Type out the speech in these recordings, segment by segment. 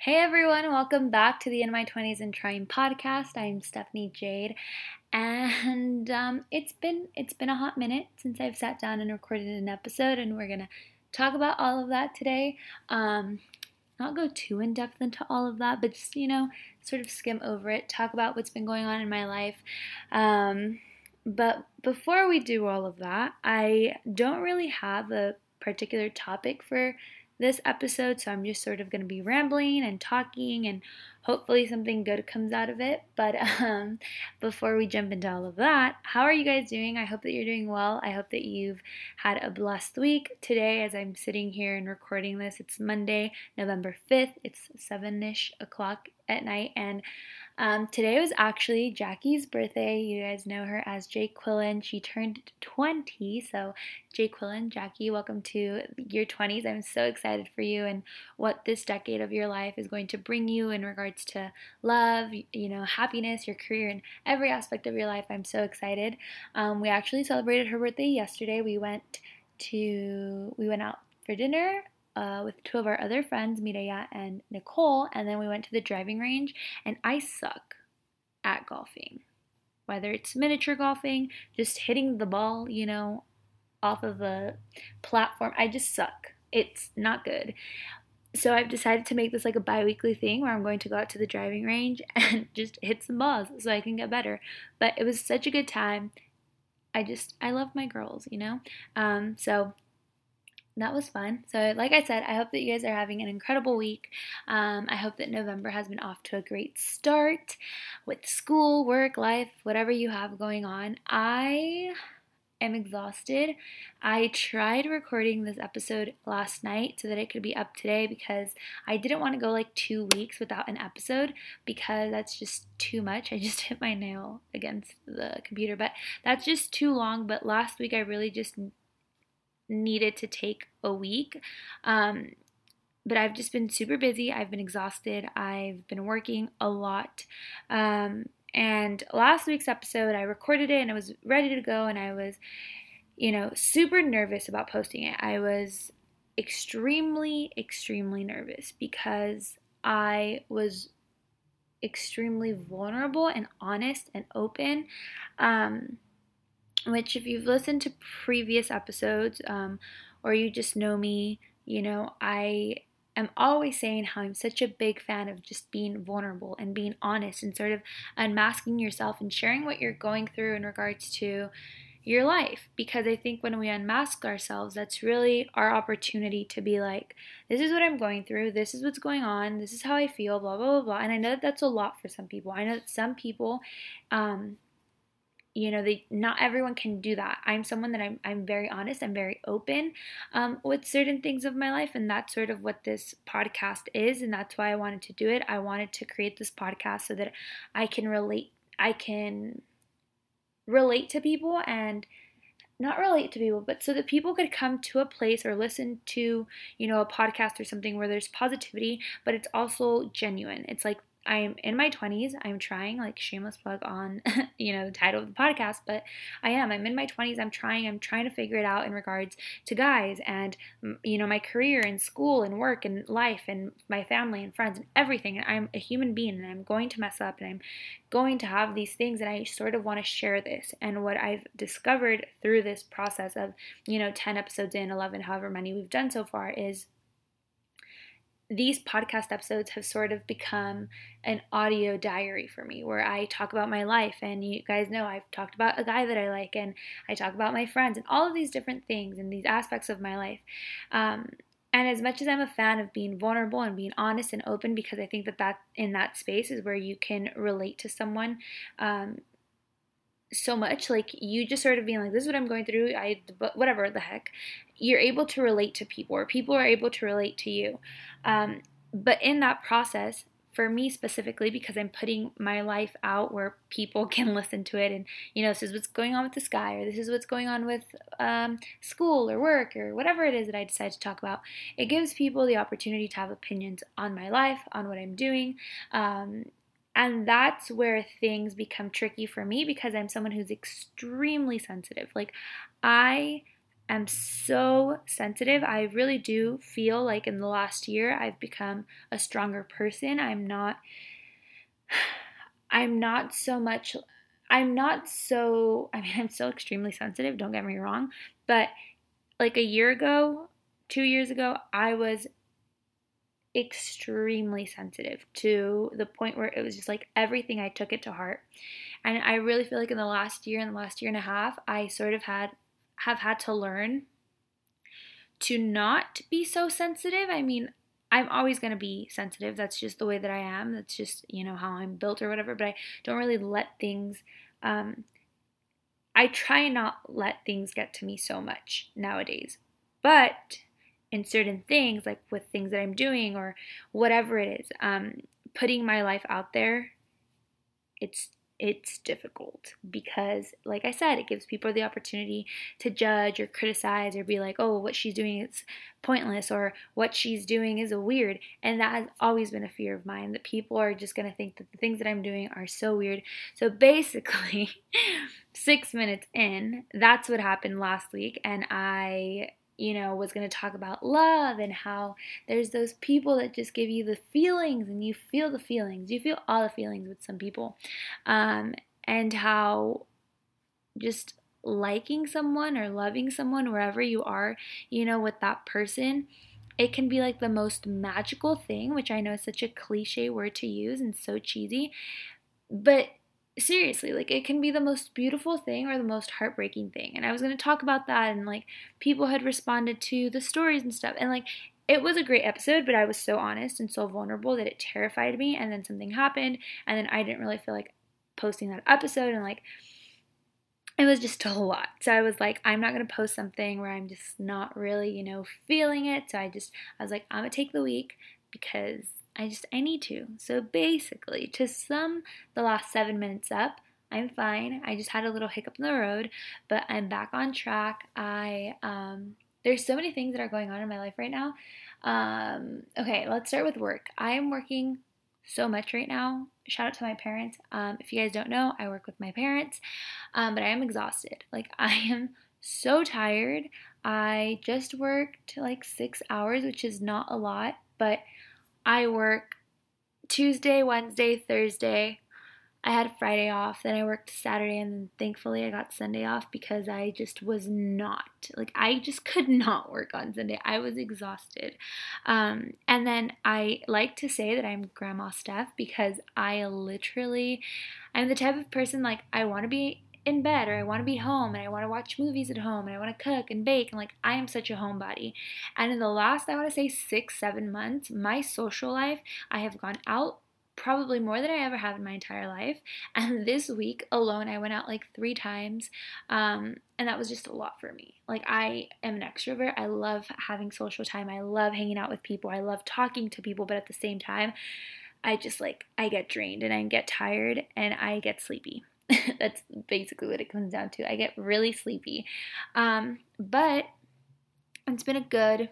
Hey everyone, welcome back to the In My 20s and Trying podcast. I'm Stephanie Jade, and um, it's been it's been a hot minute since I've sat down and recorded an episode, and we're gonna talk about all of that today. Um, not go too in depth into all of that, but just you know, sort of skim over it, talk about what's been going on in my life. Um, but before we do all of that, I don't really have a particular topic for this episode, so I'm just sort of going to be rambling and talking, and hopefully something good comes out of it. But um, before we jump into all of that, how are you guys doing? I hope that you're doing well. I hope that you've had a blessed week. Today, as I'm sitting here and recording this, it's Monday, November 5th. It's 7 ish o'clock at night, and um, today was actually Jackie's birthday. You guys know her as Jay Quillen. She turned 20. So, Jay Quillen, Jackie, welcome to your 20s. I'm so excited for you and what this decade of your life is going to bring you in regards to love, you know, happiness, your career, and every aspect of your life. I'm so excited. Um, we actually celebrated her birthday yesterday. We went to, we went out for dinner uh, with two of our other friends, Mireya and Nicole, and then we went to the driving range. And I suck at golfing, whether it's miniature golfing, just hitting the ball, you know, off of a platform. I just suck. It's not good. So I've decided to make this like a bi-weekly thing where I'm going to go out to the driving range and just hit some balls so I can get better. But it was such a good time. I just I love my girls, you know. Um, so that was fun. So, like I said, I hope that you guys are having an incredible week. Um, I hope that November has been off to a great start with school, work, life, whatever you have going on. I am exhausted. I tried recording this episode last night so that it could be up today because I didn't want to go like two weeks without an episode because that's just too much. I just hit my nail against the computer, but that's just too long. But last week I really just needed to take a week. Um, but I've just been super busy. I've been exhausted. I've been working a lot. Um, and last week's episode, I recorded it and I was ready to go, and I was, you know, super nervous about posting it. I was extremely, extremely nervous because I was extremely vulnerable and honest and open. Um, which if you've listened to previous episodes um, or you just know me, you know, I am always saying how I'm such a big fan of just being vulnerable and being honest and sort of unmasking yourself and sharing what you're going through in regards to your life because I think when we unmask ourselves, that's really our opportunity to be like, this is what I'm going through, this is what's going on, this is how I feel, blah, blah, blah, blah. And I know that that's a lot for some people. I know that some people, um, you know they not everyone can do that i'm someone that i'm, I'm very honest i'm very open um, with certain things of my life and that's sort of what this podcast is and that's why i wanted to do it i wanted to create this podcast so that i can relate i can relate to people and not relate to people, but so that people could come to a place or listen to, you know, a podcast or something where there's positivity, but it's also genuine. It's like I'm in my 20s. I'm trying, like, shameless plug on, you know, the title of the podcast, but I am. I'm in my 20s. I'm trying. I'm trying to figure it out in regards to guys and, you know, my career and school and work and life and my family and friends and everything. And I'm a human being and I'm going to mess up and I'm going to have these things. And I sort of want to share this. And what I've discovered through this process of, you know, 10 episodes in, 11, however many we've done so far is these podcast episodes have sort of become an audio diary for me where I talk about my life. And you guys know I've talked about a guy that I like, and I talk about my friends, and all of these different things and these aspects of my life. Um, and as much as I'm a fan of being vulnerable and being honest and open, because I think that that in that space is where you can relate to someone um, so much like you just sort of being like this is what i'm going through. I whatever the heck. You're able to relate to people or people are able to relate to you. Um, but in that process for me specifically because i'm putting my life out where people can listen to it and you know this is what's going on with this guy or this is what's going on with um, school or work or whatever it is that i decide to talk about it gives people the opportunity to have opinions on my life on what i'm doing. Um, and that's where things become tricky for me because I'm someone who's extremely sensitive. Like, I am so sensitive. I really do feel like in the last year I've become a stronger person. I'm not I'm not so much I'm not so I mean I'm still extremely sensitive, don't get me wrong, but like a year ago, 2 years ago, I was extremely sensitive to the point where it was just like everything I took it to heart. And I really feel like in the last year and the last year and a half, I sort of had have had to learn to not be so sensitive. I mean, I'm always going to be sensitive. That's just the way that I am. That's just, you know, how I'm built or whatever, but I don't really let things um I try not let things get to me so much nowadays. But in certain things, like with things that I'm doing or whatever it is, um, putting my life out there, it's it's difficult because like i said it gives people the opportunity to judge or criticize or be like oh what she's doing is pointless or what she's doing is weird. And that has always been a fear of mine that people are just going to think that the things that i'm doing are so weird. So basically 6 minutes in that's what happened last week and i you know, was going to talk about love and how there's those people that just give you the feelings and you feel the feelings. You feel all the feelings with some people. Um, and how just liking someone or loving someone wherever you are, you know, with that person, it can be like the most magical thing, which I know is such a cliche word to use and so cheesy. But seriously, like it can be the most beautiful thing or the most heartbreaking thing. And I was going to talk about that and like people had responded to the stories and stuff. And like it was a great episode, but I was so honest and so vulnerable that it terrified me. And then something happened, and then I didn't really feel like posting that episode. And like, it was just a lot. So I was like, I'm not going to post something where I'm just not really, you know, feeling it. So I just, I was like, I'm going to take the week because I just, I need to. So basically, to sum the last seven minutes up, I'm fine. I just had a little hiccup in the road, but I'm back on track. I, um, there's so many things that are going on in my life right now. Um, okay, let's start with work. I am working so much right now. Shout out to my parents. Um, if you guys don't know, I work with my parents, um, but I am exhausted. Like, I am so tired. I just worked like six hours, which is not a lot, but I work Tuesday, Wednesday, Thursday. I had Friday off, then I worked Saturday, and then thankfully I got Sunday off because I just was not like I just could not work on Sunday. I was exhausted, um, and then I like to say that I'm Grandma Steph because I literally, I'm the type of person like I want to be in bed or I want to be home and I want to watch movies at home and I want to cook and bake and like I am such a homebody. And in the last I want to say 6 7 months, my social life, I have gone out probably more than I ever have in my entire life. And this week alone, I went out like three times. Um, and that was just a lot for me. Like, I am an extrovert. I love having social time. I love hanging out with people. I love talking to people. But at the same time, I just like, I get drained and I get tired and I get sleepy. That's basically what it comes down to. I get really sleepy. Um, but it's been a good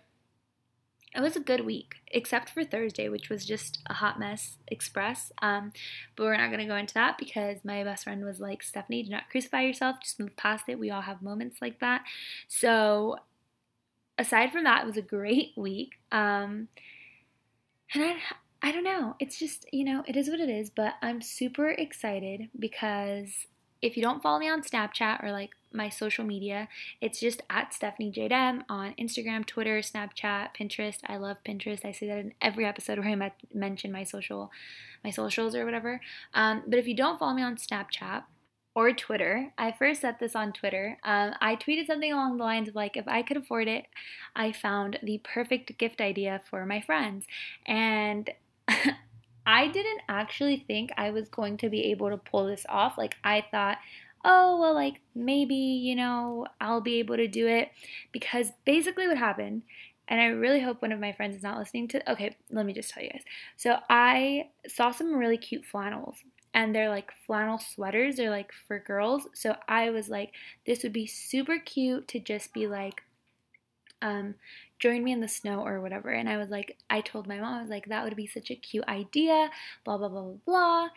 it was a good week, except for Thursday, which was just a hot mess express. Um, but we're not going to go into that because my best friend was like, Stephanie, do not crucify yourself. Just move past it. We all have moments like that. So, aside from that, it was a great week. Um, and I, I don't know. It's just, you know, it is what it is, but I'm super excited because if you don't follow me on Snapchat or like my social media, it's just at Stephanie JDM on Instagram, Twitter, Snapchat, Pinterest. I love Pinterest. I say that in every episode where I mention my social, my socials or whatever. Um, but if you don't follow me on Snapchat, or Twitter. I first set this on Twitter. Um, I tweeted something along the lines of like, if I could afford it, I found the perfect gift idea for my friends. And I didn't actually think I was going to be able to pull this off. Like, I thought, oh, well, like maybe, you know, I'll be able to do it. Because basically, what happened, and I really hope one of my friends is not listening to, okay, let me just tell you guys. So, I saw some really cute flannels. And they're like flannel sweaters, they're like for girls. So I was like, this would be super cute to just be like, um, join me in the snow or whatever. And I was like, I told my mom, I was like, that would be such a cute idea, blah, blah, blah, blah, blah.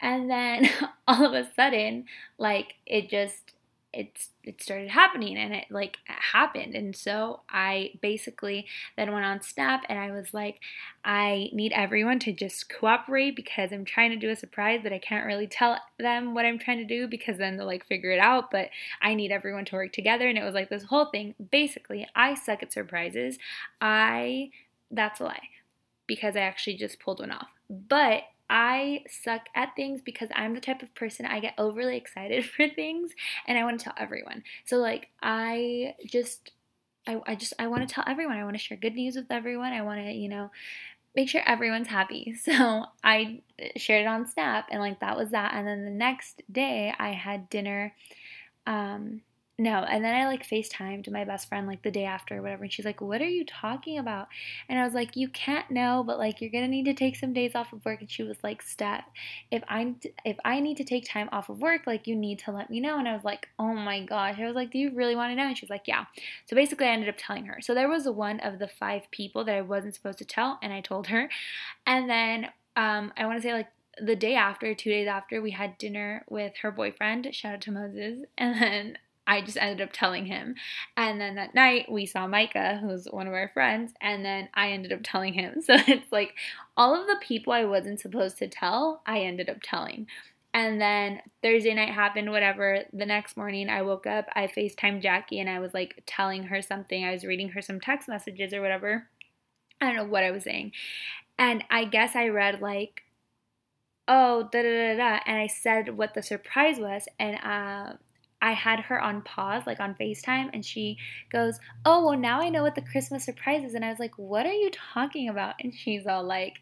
And then all of a sudden, like, it just, it's it started happening and it like happened. And so i basically then went on snap and i was like i need everyone to just cooperate because i'm trying to do a surprise but i can't really tell them what i'm trying to do because then they'll like figure it out. But i need everyone to work together. And it was like this whole thing. Basically i suck at surprises. I that's a lie because i actually just pulled one off. But I suck at things because I'm the type of person I get overly excited for things and I want to tell everyone. So like I just I, I just I want to tell everyone. I want to share good news with everyone. I want to, you know, make sure everyone's happy. So I shared it on Snap and like that was that. And then the next day I had dinner um no, and then I like FaceTimed my best friend like the day after or whatever, and she's like, What are you talking about? And I was like, You can't know, but like you're gonna need to take some days off of work. And she was like, Steph, if I if I need to take time off of work, like you need to let me know. And I was like, Oh my gosh. I was like, Do you really want to know? And she was like, Yeah. So basically I ended up telling her. So there was one of the five people that I wasn't supposed to tell, and I told her. And then um, I want to say like the day after, two days after, we had dinner with her boyfriend. Shout out to Moses. And then I just ended up telling him. And then that night we saw Micah, who's one of our friends, and then I ended up telling him. So it's like all of the people I wasn't supposed to tell, I ended up telling. And then Thursday night happened, whatever. The next morning I woke up, I FaceTimed Jackie and I was like telling her something. I was reading her some text messages or whatever. I don't know what I was saying. And I guess I read like, oh, da da da da. And I said what the surprise was. And uh, I had her on pause, like on FaceTime, and she goes, Oh, well, now I know what the Christmas surprise is. And I was like, What are you talking about? And she's all like,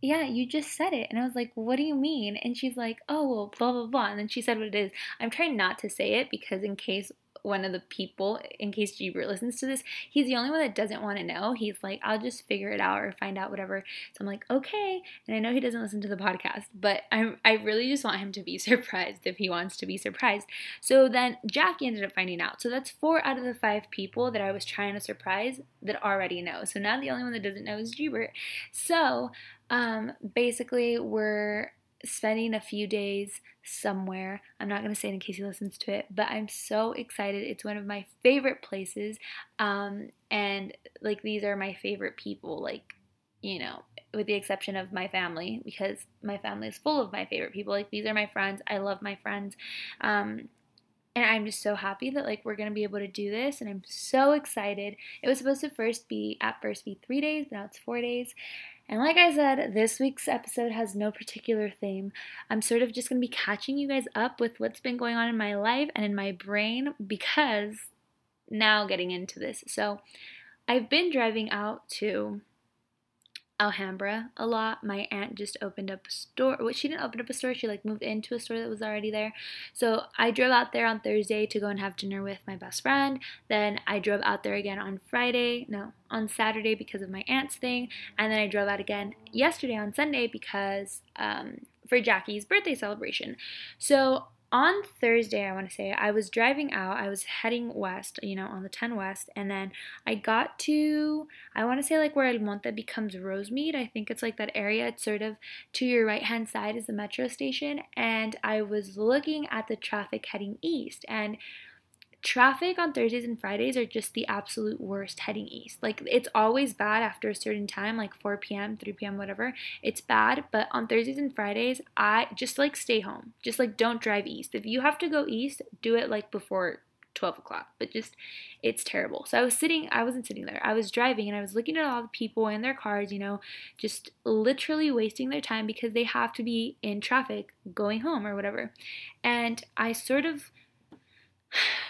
Yeah, you just said it. And I was like, What do you mean? And she's like, Oh, well, blah, blah, blah. And then she said what it is. I'm trying not to say it because, in case one of the people, in case Jeebert listens to this, he's the only one that doesn't want to know. He's like, I'll just figure it out or find out whatever. So I'm like, okay. And I know he doesn't listen to the podcast, but I I really just want him to be surprised if he wants to be surprised. So then Jackie ended up finding out. So that's four out of the five people that I was trying to surprise that already know. So now the only one that doesn't know is Jeebert. So um, basically, we're spending a few days somewhere. I'm not going to say it in case he listens to it, but I'm so excited. It's one of my favorite places. Um, and like these are my favorite people, like, you know, with the exception of my family, because my family is full of my favorite people. Like these are my friends. I love my friends. Um, and I'm just so happy that like we're gonna be able to do this, and I'm so excited. It was supposed to first be at first be three days, now it's four days, and like I said, this week's episode has no particular theme. I'm sort of just going to be catching you guys up with what's been going on in my life and in my brain because now getting into this. So, I've been driving out to Alhambra a lot. My aunt just opened up a store. Well, she didn't open up a store. She like moved into a store that was already there. So I drove out there on Thursday to go and have dinner with my best friend. Then I drove out there again on Friday. No, on Saturday because of my aunt's thing. And then I drove out again yesterday on Sunday because um, for Jackie's birthday celebration. So on Thursday, I want to say, I was driving out. I was heading west, you know, on the 10 west, and then I got to, I want to say, like where El Monte becomes Rosemead. I think it's like that area. It's sort of to your right hand side is the metro station, and I was looking at the traffic heading east, and traffic on Thursdays and Fridays are just the absolute worst heading east. Like it's always bad after a certain time, like 4 p.m., 3 p.m., whatever. It's bad, but on Thursdays and Fridays, I just like stay home. Just like don't drive east. If you have to go east, do it like before 12 o'clock, but just it's terrible. So I was sitting, I wasn't sitting there, I was driving and I was looking at all the people in their cars, you know, just literally wasting their time because they have to be in traffic going home or whatever. And I sort of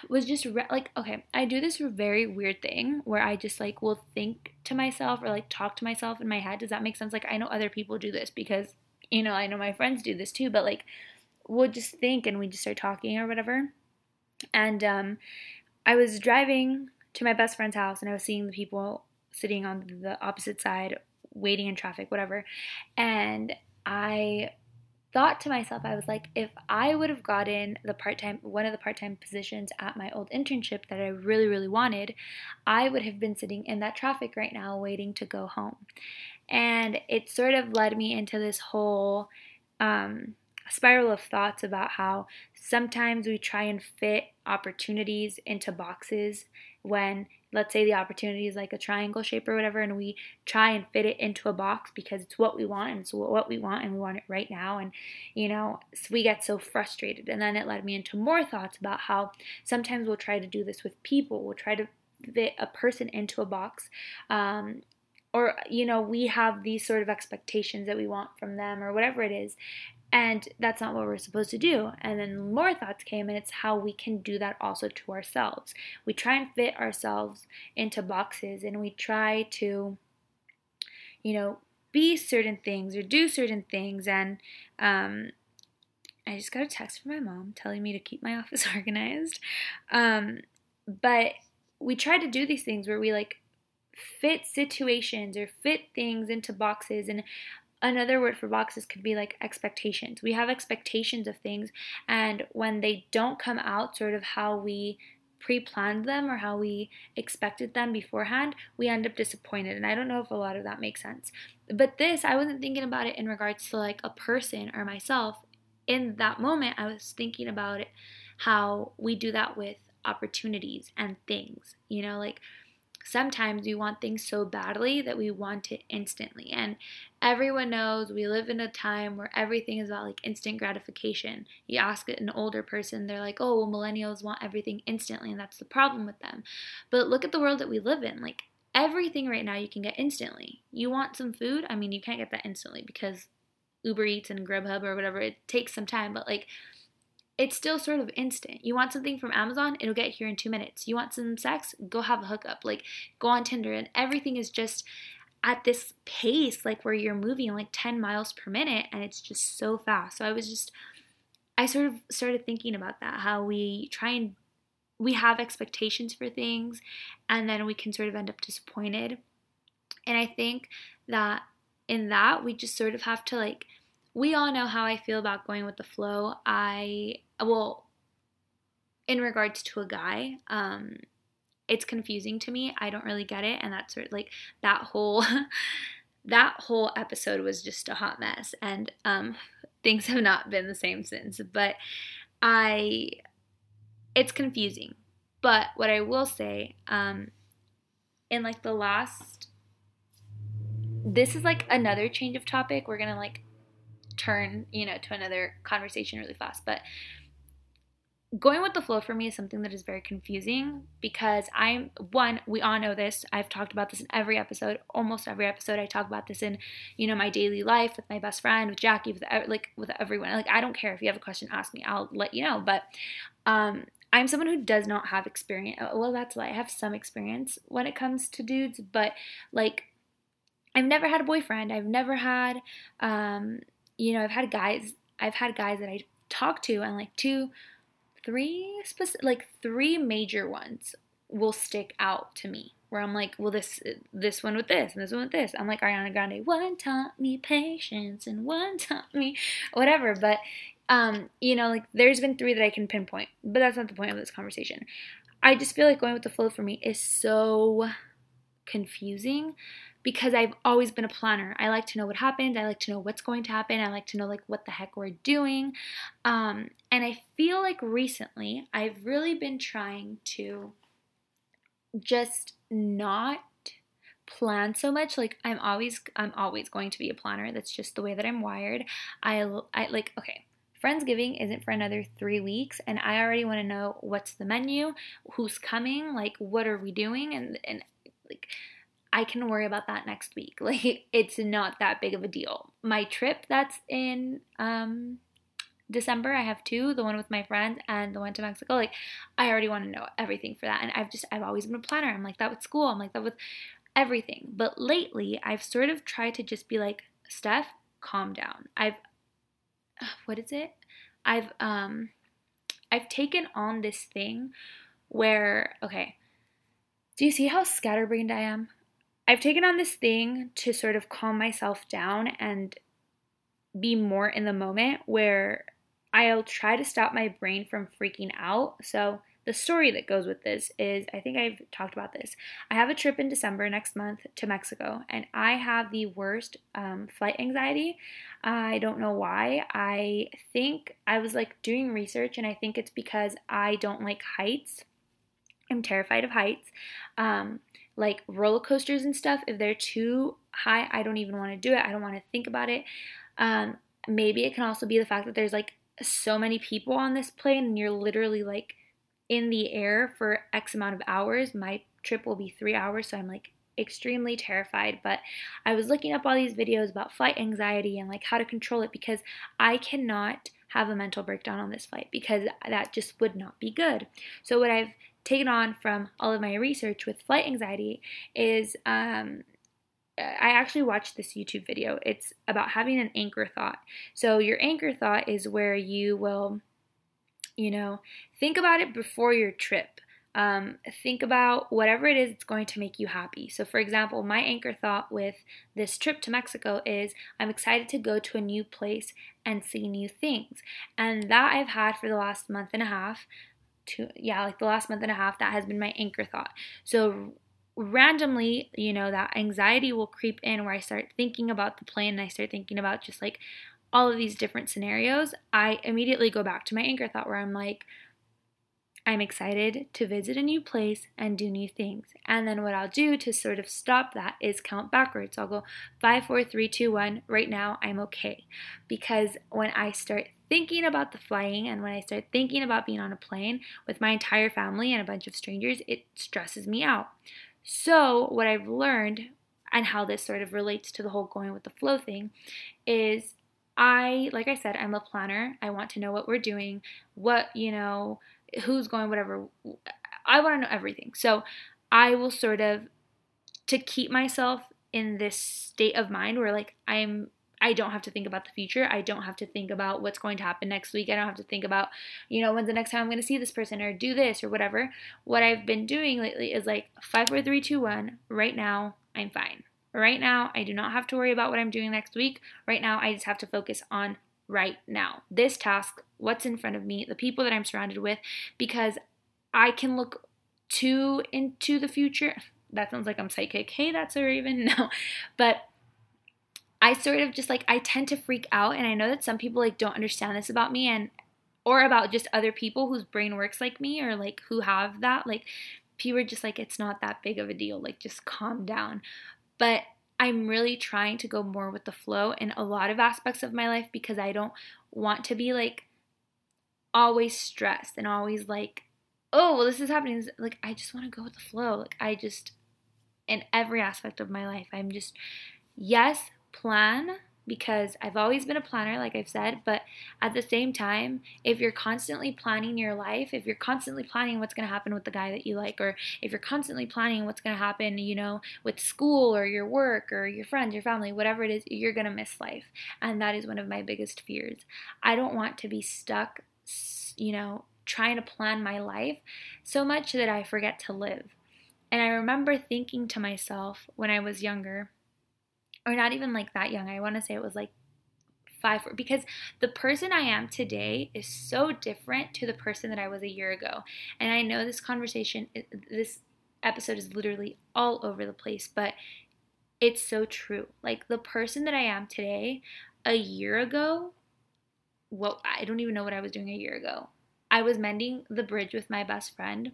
was just re- like okay i do this very weird thing where i just like will think to myself or like talk to myself in my head. Does that make sense? Like i know other people do this because you know i know my friends do this too but like we'll just think and we just start talking or whatever. And um i was driving to my best friend's house and i was seeing the people sitting on the opposite side waiting in traffic whatever. And i thought to myself, I was like, if I would have gotten the part time, one of the part time positions at my old internship that I really, really wanted, I would have been sitting in that traffic right now waiting to go home. And it sort of led me into this whole um, spiral of thoughts about how sometimes we try and fit opportunities into boxes when let's say the opportunity is like a triangle shape or whatever and we try and fit it into a box because it's what we want and it's what we want and we want it right now. And you know so we get so frustrated. And then it led me into more thoughts about how sometimes we'll try to do this with people. We'll try to fit a person into a box um, or you know we have these sort of expectations that we want from them or whatever it is and that's not what we're supposed to do. And then more thoughts came, and it's how we can do that also to ourselves. We try and fit ourselves into boxes, and we try to, you know, be certain things or do certain things. And um, I just got a text from my mom telling me to keep my office organized. Um, but we try to do these things where we like fit situations or fit things into boxes and another word for boxes could be like expectations. We have expectations of things, and when they don't come out sort of how we pre planned them or how we expected them beforehand, we end up disappointed. And I don't know if a lot of that makes sense. But this, I wasn't thinking about it in regards to like a person or myself. In that moment, I was thinking about it how we do that with opportunities and things. You know, like sometimes we want things so badly that we want it instantly. And everyone knows we live in a time where everything is about like instant gratification. You ask an older person, they're like, oh, well, millennials want everything instantly, and that's the problem with them. But look at the world that we live in. Like, everything right now you can get instantly. You want some food? I mean, you can't get that instantly because Uber Eats and Grubhub or whatever, it takes some time, but like, it's still sort of instant. You want something from Amazon, it'll get here in two minutes. You want some sex, go have a hookup. Like, go on Tinder, and everything is just at this pace, like where you're moving like 10 miles per minute, and it's just so fast. So I was just, I sort of started thinking about that how we try and we have expectations for things, and then we can sort of end up disappointed. And I think that in that, we just sort of have to like, we all know how I feel about going with the flow. I well, in regards to a guy, um, it's confusing to me. I don't really get it, and that's sort of like that whole that whole episode was just a hot mess, and um, things have not been the same since. But I, it's confusing. But what I will say, um, in like the last, this is like another change of topic. We're gonna like turn, you know, to another conversation really fast, but going with the flow for me is something that is very confusing because I'm one, we all know this. I've talked about this in every episode, almost every episode. I talk about this in, you know, my daily life with my best friend, with Jackie, with like with everyone. Like I don't care if you have a question, ask me. I'll let you know. But um I'm someone who does not have experience. Well, that's why I have some experience when it comes to dudes, but like I've never had a boyfriend. I've never had um you know, I've had guys I've had guys that I talk to and like two three specific, like three major ones will stick out to me where I'm like, well, this this one with this and this one with this. I'm like Ariana Grande. One taught me patience and one taught me whatever. But um, you know, like there's been three that I can pinpoint, but that's not the point of this conversation. I just feel like going with the flow for me is so confusing because I've always been a planner. I like to know what happened. I like to know what's going to happen. I like to know like what the heck we're doing. Um, and I feel like recently I've really been trying to just not plan so much like i'm always i'm always going to be a planner that's just the way that i'm wired i i like okay Friendsgiving isn't for another three weeks, and I already want to know what's the menu, who's coming, like what are we doing, and and like I can worry about that next week. Like it's not that big of a deal. My trip that's in um December, I have two, the one with my friends and the one to Mexico. Like I already want to know everything for that. And I've just I've always been a planner. I'm like that with school. I'm like that with everything. But lately, I've sort of tried to just be like, Steph, calm down. I've what is it? I've um I've taken on this thing where okay, do you see how scatterbrained I am? I've taken on this thing to sort of calm myself down and be more in the moment where I'll try to stop my brain from freaking out. So the story that goes with this is I think I've talked about this. I have a trip in December next month to Mexico, and I have the worst um, flight anxiety. I don't know why. I think I was like doing research, and I think it's because I don't like heights. I'm terrified of heights. Um, like roller coasters and stuff, if they're too high, I don't even want to do it. I don't want to think about it. Um, maybe it can also be the fact that there's like so many people on this plane and you're literally like in the air for X amount of hours. My trip will be three hours, so I'm like extremely terrified. But I was looking up all these videos about flight anxiety and like how to control it because I cannot have a mental breakdown on this flight because that just would not be good. So, what I've taken on from all of my research with flight anxiety is um, I actually watched this YouTube video. It's about having an anchor thought. So, your anchor thought is where you will, you know, think about it before your trip. Um, think about whatever it is that's going to make you happy. So, for example, my anchor thought with this trip to Mexico is I'm excited to go to a new place and see new things. And that I've had for the last month and a half. To, yeah, like the last month and a half, that has been my anchor thought. So, randomly, you know, that anxiety will creep in where I start thinking about the plan and I start thinking about just like all of these different scenarios, I immediately go back to my anchor thought where I'm like, I'm excited to visit a new place and do new things. And then what I'll do to sort of stop that is count backwards. I'll go five, four, three, two, one. Right now, I'm okay. Because when I start thinking about the flying and when I start thinking about being on a plane with my entire family and a bunch of strangers, it stresses me out. So, what I've learned and how this sort of relates to the whole going with the flow thing is I, like I said, I'm a planner. I want to know what we're doing, what, you know, who's going, whatever. I want to know everything. So, I will sort of, to keep myself in this state of mind where like I'm I don't have to think about the future. I don't have to think about what's going to happen next week. I don't have to think about, you know, when's the next time I'm going to see this person or do this or whatever. What I've been doing lately is like five, four, three, two, one. Right now, I'm fine. Right now, I do not have to worry about what I'm doing next week. Right now, I just have to focus on right now. This task, what's in front of me, the people that I'm surrounded with, because I can look too into the future. That sounds like I'm psychic. Hey, that's a raven. No. But I sort of just like I tend to freak out and I know that some people like don't understand this about me and or about just other people whose brain works like me or like who have that like people are just like it's not that big of a deal like just calm down but I'm really trying to go more with the flow in a lot of aspects of my life because I don't want to be like always stressed and always like oh well this is happening. Like I just want to go with the flow. Like I just in every aspect of my life I'm just yes plan because I've always been a planner, like I've said, but at the same time, if you're constantly planning your life, if you're constantly planning what's going to happen with the guy that you like, or if you're constantly planning what's going to happen, you know, with school or your work or your friends, your family, whatever it is, you're going to miss life. And that is one of my biggest fears. I don't want to be stuck, you know, trying to plan my life so much that I forget to live. And I remember thinking to myself when I was younger, or not even like that young. I want to say it was like five, four, because the person I am today is so different to the person that I was a year ago. And I know this conversation, this episode is literally all over the place, but it's so true. Like the person that I am today, a year ago, well, I don't even know what I was doing a year ago. I was mending the bridge with my best friend.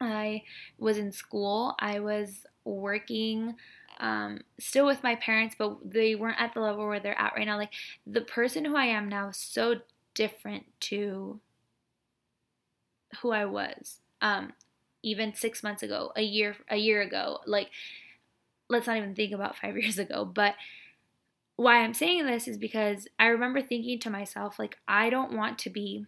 I was in school. I was working um, still with my parents, but they weren't at the level where they're at right now. Like the person who I am now is so different to who I was. Um, even six months ago, a year, a year ago. Like, let's not even think about five years ago. But why I'm saying this is because I remember thinking to myself, like, I don't want to be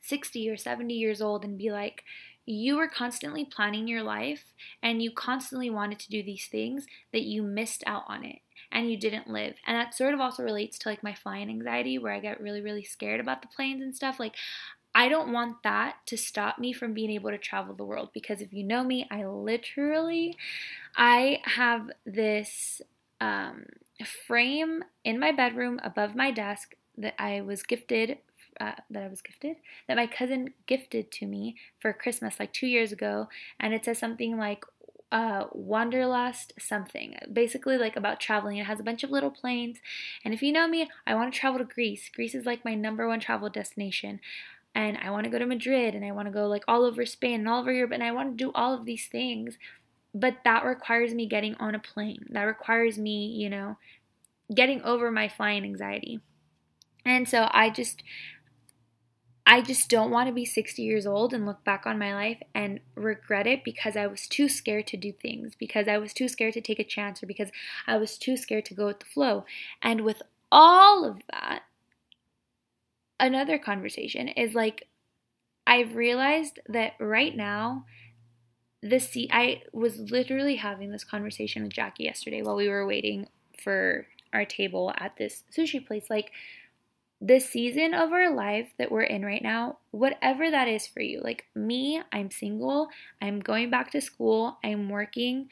60 or 70 years old and be like, you were constantly planning your life and you constantly wanted to do these things that you missed out on it and you didn't live. And that sort of also relates to like my flying anxiety where I get really, really scared about the planes and stuff. Like, I don't want that to stop me from being able to travel the world because if you know me, I literally I have this um, frame in my bedroom above my desk that I was gifted uh, that I was gifted that my cousin gifted to me for Christmas like two years ago, and it says something like uh, Wanderlust something, basically like about traveling. It has a bunch of little planes, and if you know me, I want to travel to Greece. Greece is like my number one travel destination. And I want to go to Madrid and I want to go like all over Spain and all over Europe and I want to do all of these things. But that requires me getting on a plane. That requires me, you know, getting over my flying anxiety. And so I just I just don't want to be 60 years old and look back on my life and regret it because I was too scared to do things, because I was too scared to take a chance, or because I was too scared to go with the flow. And with all of that, another conversation is like, I've realized that right now, the see I was literally having this conversation with Jackie yesterday while we were waiting for our table at this sushi place. Like, the season of our life that we're in right now, whatever that is for you. Like me, I'm single, I'm going back to school, I'm working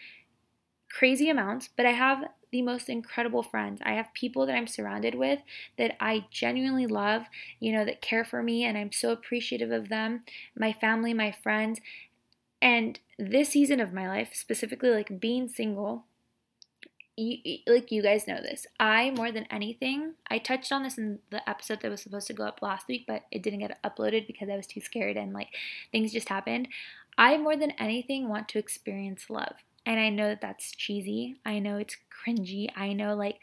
crazy amounts, but I have the most incredible friends. I have people that I'm surrounded with that I genuinely love, you know, that care for me, and I'm so appreciative of them, my family, my friends. And this season of my life, specifically like being single, you, like you guys know this. I more than anything, I touched on this in the episode that was supposed to go up last week, but it didn't get uploaded because I was too scared and like things just happened. I more than anything want to experience love. And I know that that's cheesy. I know it's cringy. I know like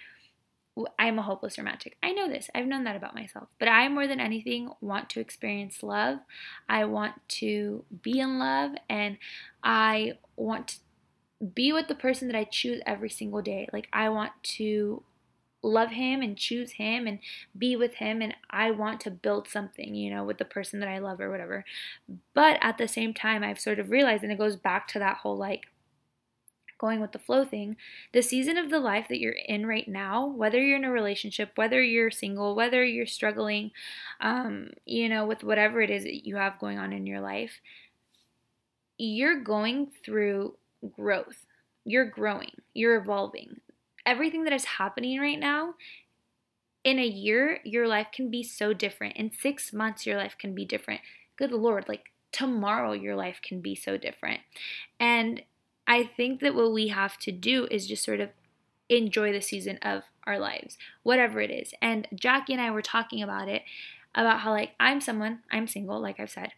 I'm a hopeless romantic. I know this. I've known that about myself. But I more than anything want to experience love. I want to be in love and I want be with the person that I choose every single day. Like, I want to love him and choose him and be with him and I want to build something, you know, with the person that I love or whatever. But at the same time, I've sort of realized, and it goes back to that whole like going with the flow thing, the season of the life that you're in right now, whether you're in a relationship, whether you're single, whether you're struggling, um, you know, with whatever it is that you have going on in your life, you're going through growth. You're growing, you're evolving. Everything that is happening right now, in a year, your life can be so different. In six months, your life can be different. Good Lord, like tomorrow, your life can be so different. And I think that what we have to do is just sort of enjoy the season of our lives, whatever it is. And Jackie and I were talking about it, about how, like, I'm someone, I'm single, like I've said.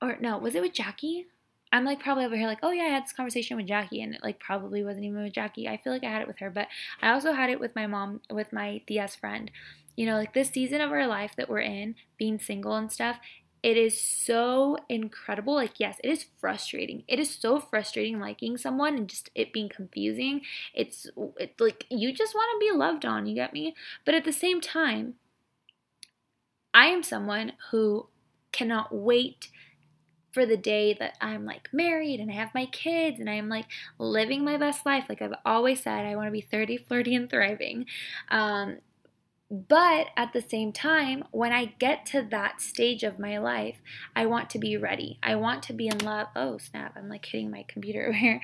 Or no, was it with Jackie? I'm like probably over here like, oh yeah, I had this conversation with Jackie, and it like probably wasn't even with Jackie. I feel like I had it with her, but I also had it with my mom, with my DS friend. You know, like this season of our life that we're in, being single and stuff, it is so incredible. Like, yes, it is frustrating. It is so frustrating liking someone and just it being confusing. It's, it's like you just want to be loved on, you get me? But at the same time, I am someone who cannot wait for the day that I'm like married and I have my kids and I'm like living my best life. Like I've always said, I want to be 30, flirty, and thriving. Um, but at the same time, when I get to that stage of my life, I want to be ready. I want to be in love. Oh, snap. I'm like hitting my computer over here.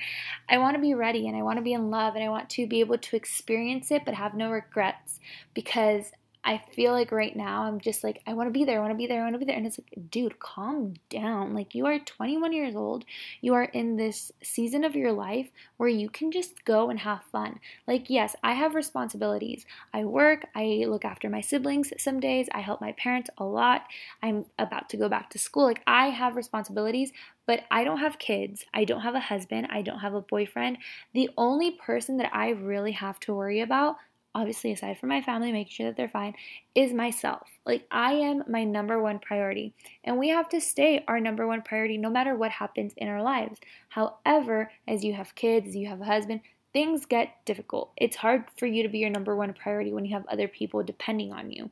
I want to be ready and I want to be in love and I want to be able to experience it but have no regrets because I feel like right now I'm just like, I want to be there, I want to be there, I want to be there. And it's like, dude, calm down. Like, you are 21 years old. You are in this season of your life where you can just go and have fun. Like, yes, I have responsibilities. I work, I look after my siblings some days, I help my parents a lot. I'm about to go back to school. Like, I have responsibilities, but I don't have kids. I don't have a husband. I don't have a boyfriend. The only person that I really have to worry about obviously aside from my family, making sure that they're fine, is myself. Like I am my number one priority. And we have to stay our number one priority no matter what happens in our lives. However, as you have kids, as you have a husband, things get difficult. It's hard for you to be your number one priority when you have other people depending on you.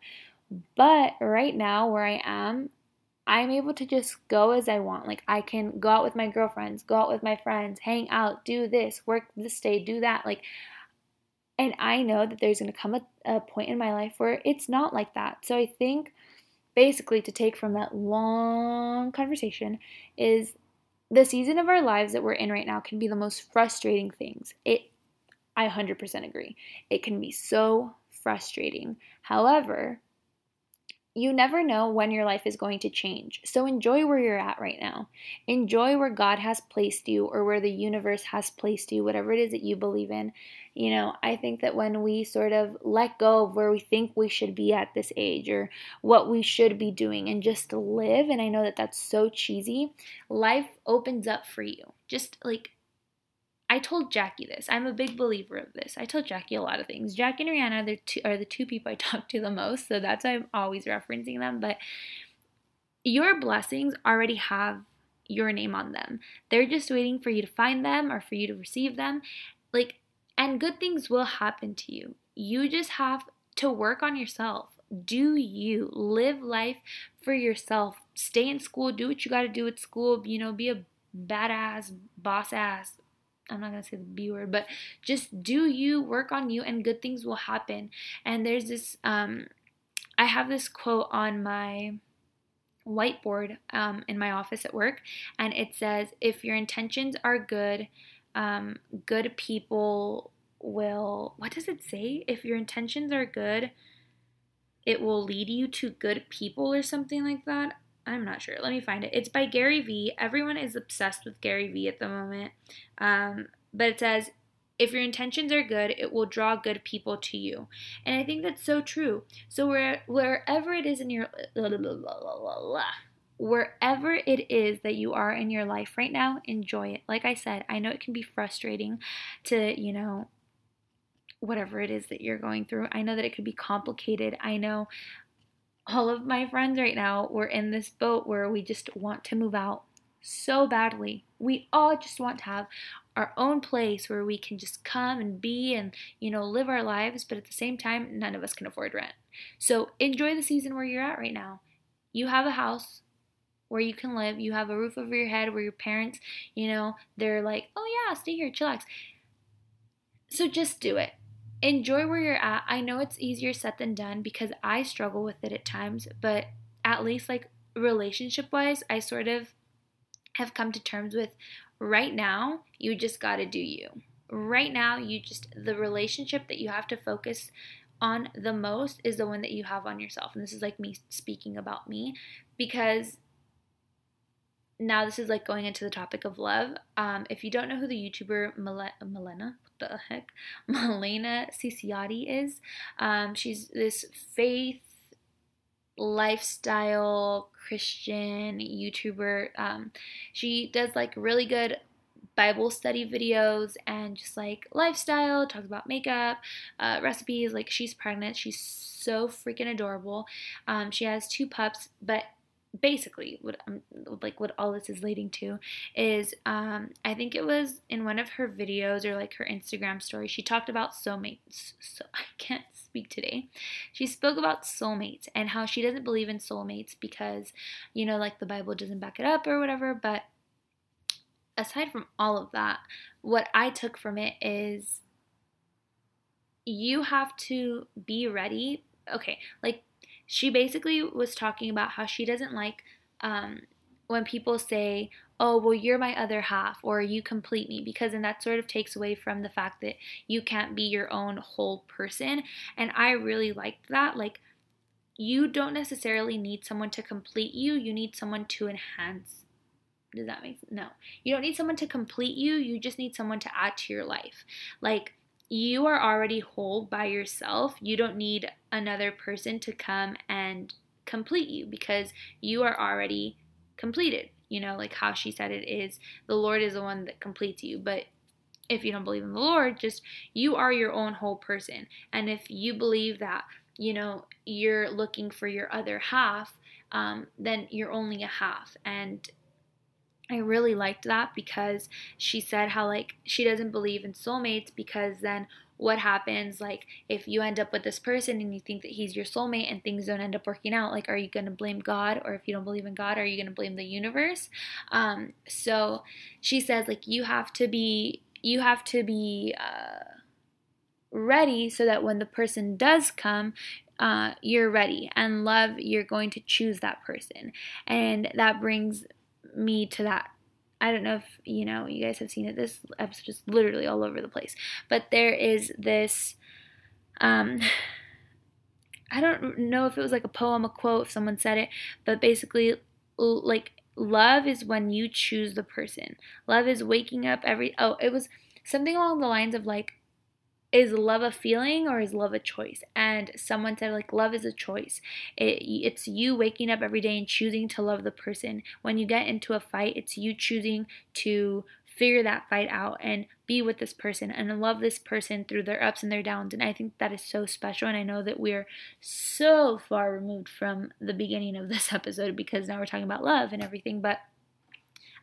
But right now, where I am, I'm able to just go as I want. Like, I can go out with my girlfriends, go out with my friends, hang out, do this, work this day, do that. Like, and I know that there's going to come a, a point in my life where it's not like that. So I think basically to take from that long conversation is the season of our lives that we're in right now can be the most frustrating things. It I 100% agree. It can be so frustrating. However, you never know when your life is going to change. So enjoy where you're at right now. Enjoy where God has placed you or where the universe has placed you, whatever it is that you believe in. You know, I think that when we sort of let go of where we think we should be at this age or what we should be doing and just live, and I know that that's so cheesy, life opens up for you. Just like I told Jackie this. I'm a big believer of this. I told Jackie a lot of things. Jackie and Rihanna are the two, are the two people I talk to the most, so that's why I'm always referencing them. But your blessings already have your name on them. They're just waiting for you to find them or for you to receive them. Like, and good things will happen to you. You just have to work on yourself. Do you live life for yourself? Stay in school, do what you got to do at school, you know, be a badass, boss ass, I'm not gonna say the B word, but just do you work on you and good things will happen. And there's this, um, I have this quote on my whiteboard um, in my office at work, and it says, If your intentions are good, um, good people will, what does it say? If your intentions are good, it will lead you to good people or something like that. I'm not sure. Let me find it. It's by Gary Vee. Everyone is obsessed with Gary Vee at the moment. Um, but it says, if your intentions are good, it will draw good people to you. And I think that's so true. So where, wherever it is in your wherever it is that you are in your life right now, enjoy it. Like I said, I know it can be frustrating to, you know, whatever it is that you're going through. I know that it could be complicated. I know all of my friends right now, we're in this boat where we just want to move out so badly. We all just want to have our own place where we can just come and be and, you know, live our lives, but at the same time, none of us can afford rent. So enjoy the season where you're at right now. You have a house where you can live, you have a roof over your head where your parents, you know, they're like, oh yeah, stay here, chillax. So just do it enjoy where you're at. I know it's easier said than done because I struggle with it at times, but at least like relationship wise, I sort of have come to terms with right now, you just got to do you. Right now, you just, the relationship that you have to focus on the most is the one that you have on yourself. And this is like me speaking about me because now this is like going into the topic of love. Um, if you don't know who the YouTuber Milena, what the heck, Malena Ciciotti is, um, she's this faith lifestyle Christian YouTuber. Um, she does like really good Bible study videos and just like lifestyle, talks about makeup, uh, recipes. Like she's pregnant. She's so freaking adorable. Um, she has two pups, but basically what um, like what all this is leading to is um, I think it was in one of her videos or like her Instagram story she talked about soulmates so I can't speak today. She spoke about soulmates and how she doesn't believe in soulmates because you know like the Bible doesn't back it up or whatever but aside from all of that what I took from it is you have to be ready okay like she basically was talking about how she doesn't like um, when people say, oh, well, you're my other half or you complete me, because then that sort of takes away from the fact that you can't be your own whole person. And I really liked that. Like, you don't necessarily need someone to complete you, you need someone to enhance. Does that make sense? No. You don't need someone to complete you, you just need someone to add to your life. Like, you are already whole by yourself. You don't need another person to come and complete you because you are already completed. You know, like how she said it is the Lord is the one that completes you. But if you don't believe in the Lord, just you are your own whole person. And if you believe that, you know, you're looking for your other half, um, then you're only a half. And I really liked that because she said how like she doesn't believe in soulmates because then what happens like if you end up with this person and you think that he's your soulmate and things don't end up working out like are you going to blame god? Or if you don't believe in god are you going to blame the universe? Um, so she says like you have to be you have to be uh, ready so that when the person does come uh, you're ready and love you're going to choose that person. And that brings me to that. I don't know if you know you guys have seen it. This episode is literally all over the place. But there is this um I don't know if it was like a poem, a quote, if someone said it, but basically, like, love is when you choose the person. Love is waking up every, oh, it was something along the lines of like, is love a feeling or is love a choice? And someone said, like, love is a choice. It, it's you waking up every day and choosing to love the person. When you get into a fight, it's you choosing to figure that fight out and be with this person and love this person through their ups and their downs. And I think that is so special. And I know that we're so far removed from the beginning of this episode because now we're talking about love and everything. But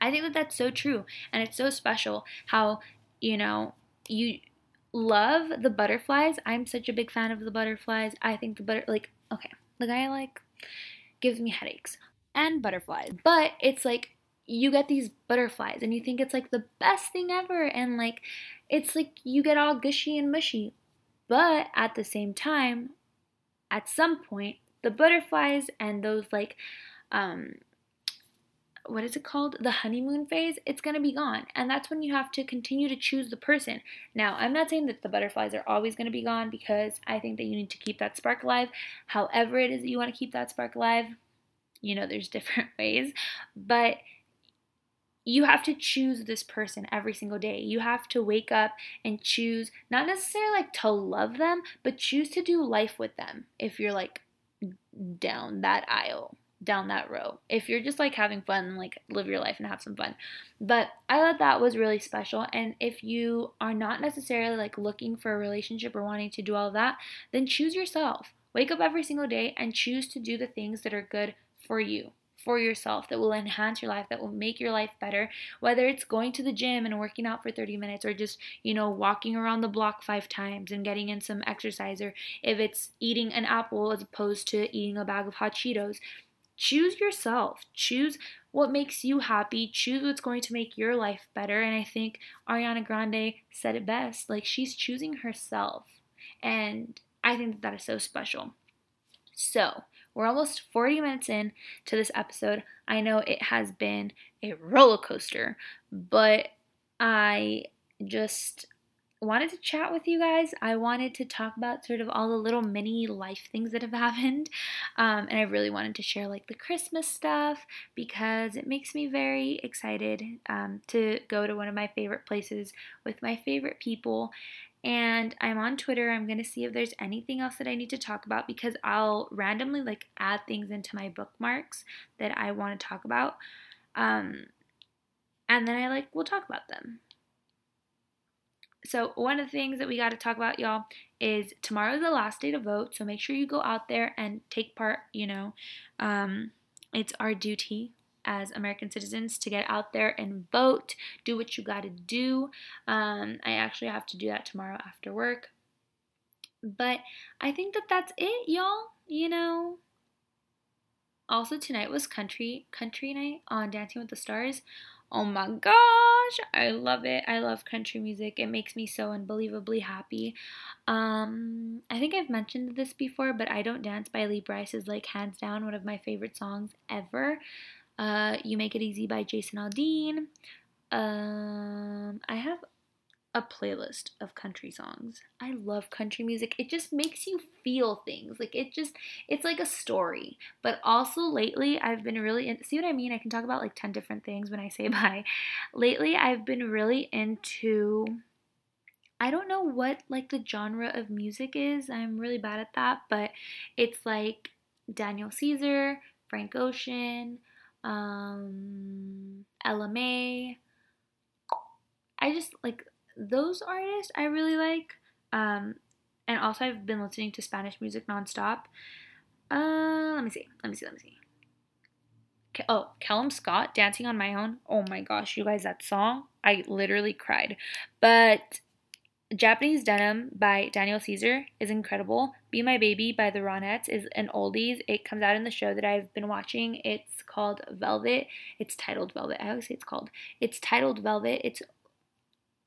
I think that that's so true. And it's so special how, you know, you love the butterflies. I'm such a big fan of the butterflies. I think the butter, like, okay, the guy I like gives me headaches and butterflies. But it's like you get these butterflies and you think it's like the best thing ever and like it's like you get all gushy and mushy. But at the same time, at some point, the butterflies and those like um what is it called? The honeymoon phase, it's going to be gone. And that's when you have to continue to choose the person. Now, I'm not saying that the butterflies are always going to be gone because I think that you need to keep that spark alive. However, it is that you want to keep that spark alive, you know, there's different ways. But you have to choose this person every single day. You have to wake up and choose, not necessarily like to love them, but choose to do life with them if you're like down that aisle, down that row. If you're just like having fun, like live your life and have some fun. But I thought that was really special. And if you are not necessarily like looking for a relationship or wanting to do all that, then choose yourself. Wake up every single day and choose to do the things that are good for you for yourself that will enhance your life, that will make your life better, whether it's going to the gym and working out for 30 minutes or just, you know, walking around the block five times and getting in some exercise, or if it's eating an apple as opposed to eating a bag of hot Cheetos. Choose yourself. Choose what makes you happy. Choose what's going to make your life better. And I think Ariana Grande said it best. Like, she's choosing herself. And I think that, that is so special. So, we're almost 40 minutes in to this episode. I know it has been a roller coaster, but I just wanted to chat with you guys. I wanted to talk about sort of all the little mini life things that have happened. Um, and I really wanted to share like the Christmas stuff because it makes me very excited um, to go to one of my favorite places with my favorite people and I'm on Twitter. I'm going to see if there's anything else that I need to talk about because I'll randomly like add things into my bookmarks that I want to talk about. Um, and then I like we'll talk about them. So, one of the things that we got to talk about, y'all, is tomorrow's the last day to vote. So, make sure you go out there and take part. You know, um, it's our duty as American citizens to get out there and vote, do what you got to do. Um, I actually have to do that tomorrow after work. But I think that that's it, y'all. You know. Also tonight was country country night on Dancing with the Stars. Oh my gosh, I love it. I love country music. It makes me so unbelievably happy. Um, I think I've mentioned this before, but I Don't Dance by Lee Brice is like hands down one of my favorite songs ever. Uh, you Make It Easy by Jason Aldean. Um, I have a playlist of country songs. I love country music. It just makes you feel things. Like it just it's like a story. But also lately I've been really in, see what I mean? I can talk about like 10 different things when I say bye. Lately I've been really into I don't know what like the genre of music is. I'm really bad at that, but it's like Daniel Caesar, Frank Ocean, um, Ella Mai. I just like those artists. I really like. Um, and also I've been listening to Spanish music nonstop. Uh, let me see. Let me see. Let me see. Oh, Callum Scott, Dancing on My Own. Oh my gosh, you guys, that song, I literally cried. But Japanese Denim by Daniel Caesar is incredible. Be My Baby by the Ronettes is an oldies. It comes out in the show that I've been watching. It's called Velvet. It's titled Velvet. I always say it's called. It's titled Velvet. It's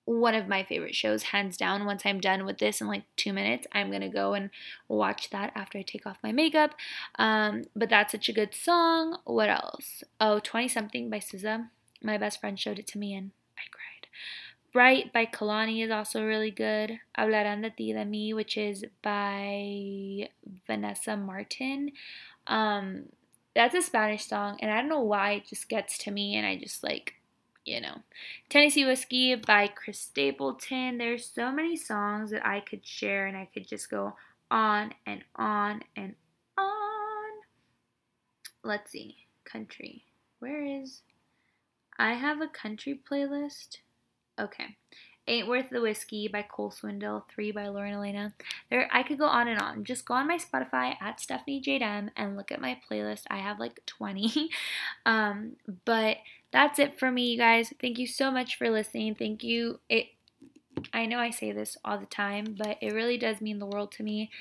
one of my favorite shows, hands down. Once I'm done with this in like two minutes, I'm gonna go and watch that after I take off my makeup. Um, but that's such a good song. What else? Oh, 20 something by SZA. My best friend showed it to me and I cried. Bright by Kehlani is also really good. Hablarán de ti de mí, which is by Vanesa Martín. Um, that's a Spanish song, and I don't know why it just gets to me, and I just like, you know. Tennessee Whiskey by Chris Stapleton. There's so many songs that I could share, and I could just go on and on and on. Let's see. Country. Where is. I have a country playlist. Okay. Ain't Worth the Whiskey by Cole Swindell, 3 by Lauren Elena. There I could go on and on. Just go on my Spotify at Stephanie JM and look at my playlist. I have like 20. um, but that's it for me, you guys. Thank you so much for listening. Thank you. It I know I say this all the time, but it really does mean the world to me.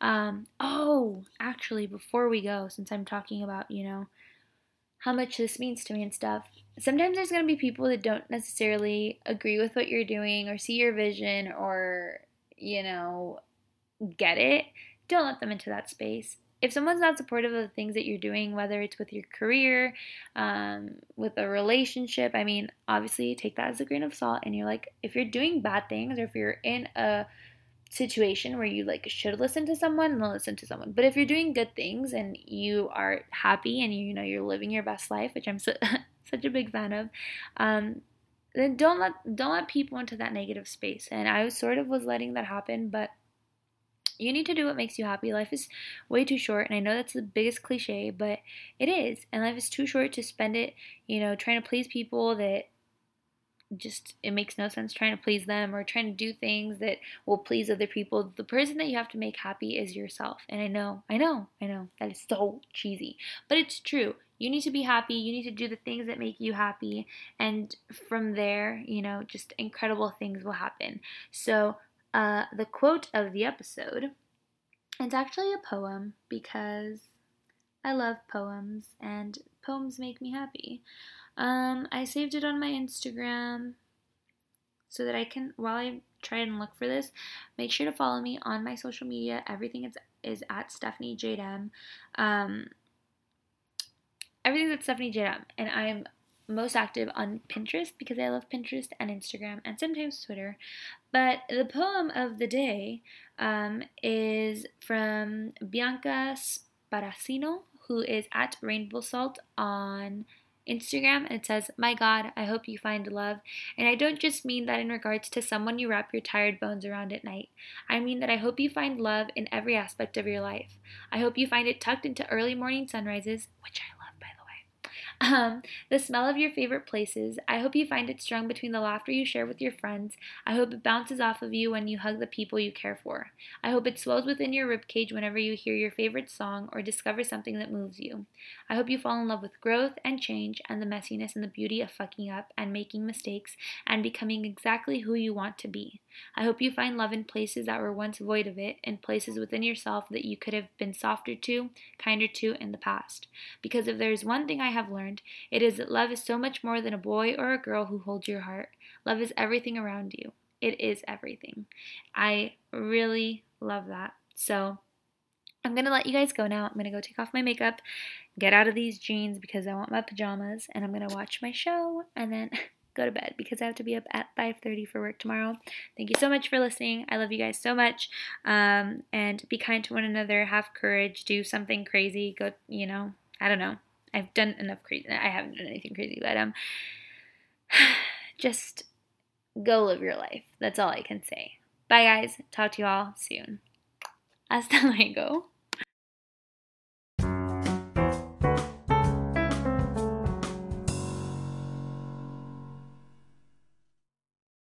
Um, oh, actually, before we go, since I'm talking about, you know, how much this means to me and stuff, sometimes there's going to be people that don't necessarily agree with what you're doing or see your vision or, you know, get it. Don't let them into that space. If someone's not supportive of the things that you're doing, whether it's with your career, um, with a relationship, I mean, obviously take that as a grain of salt. And you're like, if you're doing bad things or if you're in a situation where you like should listen to someone and listen to someone. But if you're doing good things and you are happy and you, you know you're living your best life, which I'm such a big fan of, um, then don't let don't let people into that negative space. And I sort of was letting that happen, but you need to do what makes you happy. Life is way too short, and I know that's the biggest cliche, but it is. And life is too short to spend it, you know, trying to please people that just it makes no sense trying to please them or trying to do things that will please other people. The person that you have to make happy is yourself. And I know, I know, I know that is so cheesy, but it's true. You need to be happy. You need to do the things that make you happy. And from there, you know, just incredible things will happen. So, uh, the quote of the episode, it's actually a poem because I love poems and poems make me happy. Um, I saved it on my Instagram so that I can, while I try and look for this, make sure to follow me on my social media. Everything is, is at Stephanie Jdem. Um, everything's at Stephanie Jdem. And I'm most active on Pinterest because I love Pinterest and Instagram and sometimes Twitter. But the poem of the day um, is from Bianca Sparacino, who is at Rainbow Salt on Instagram and it says, My God, I hope you find love. And I don't just mean that in regards to someone you wrap your tired bones around at night. I mean that I hope you find love in every aspect of your life. I hope you find it tucked into early morning sunrises, which I um, the smell of your favorite places. I hope you find it strung between the laughter you share with your friends. I hope it bounces off of you when you hug the people you care for. I hope it swells within your ribcage whenever you hear your favorite song or discover something that moves you. I hope you fall in love with growth and change and the messiness and the beauty of fucking up and making mistakes and becoming exactly who you want to be. I hope you find love in places that were once void of it and places within yourself that you could have been softer to, kinder to in the past. Because if there's one thing I have learned, it is that love is so much more than a boy or a girl who holds your heart. Love is everything around you. It is everything. I really love that. So, I'm to let you guys go now. I'm to go take off my makeup, get out of these jeans because I want my pajamas, and I'm to watch my show and then go to bed because I have to be up at 5:30 for work tomorrow. Thank you so much for listening. I love you guys so much. Um, and be kind to one another. Have courage. Do something crazy. Go. You know. I don't know. I've done enough crazy. I haven't done anything crazy, but um, just go live your life. That's all I can say. Bye, guys. Talk to you all soon. Hasta luego.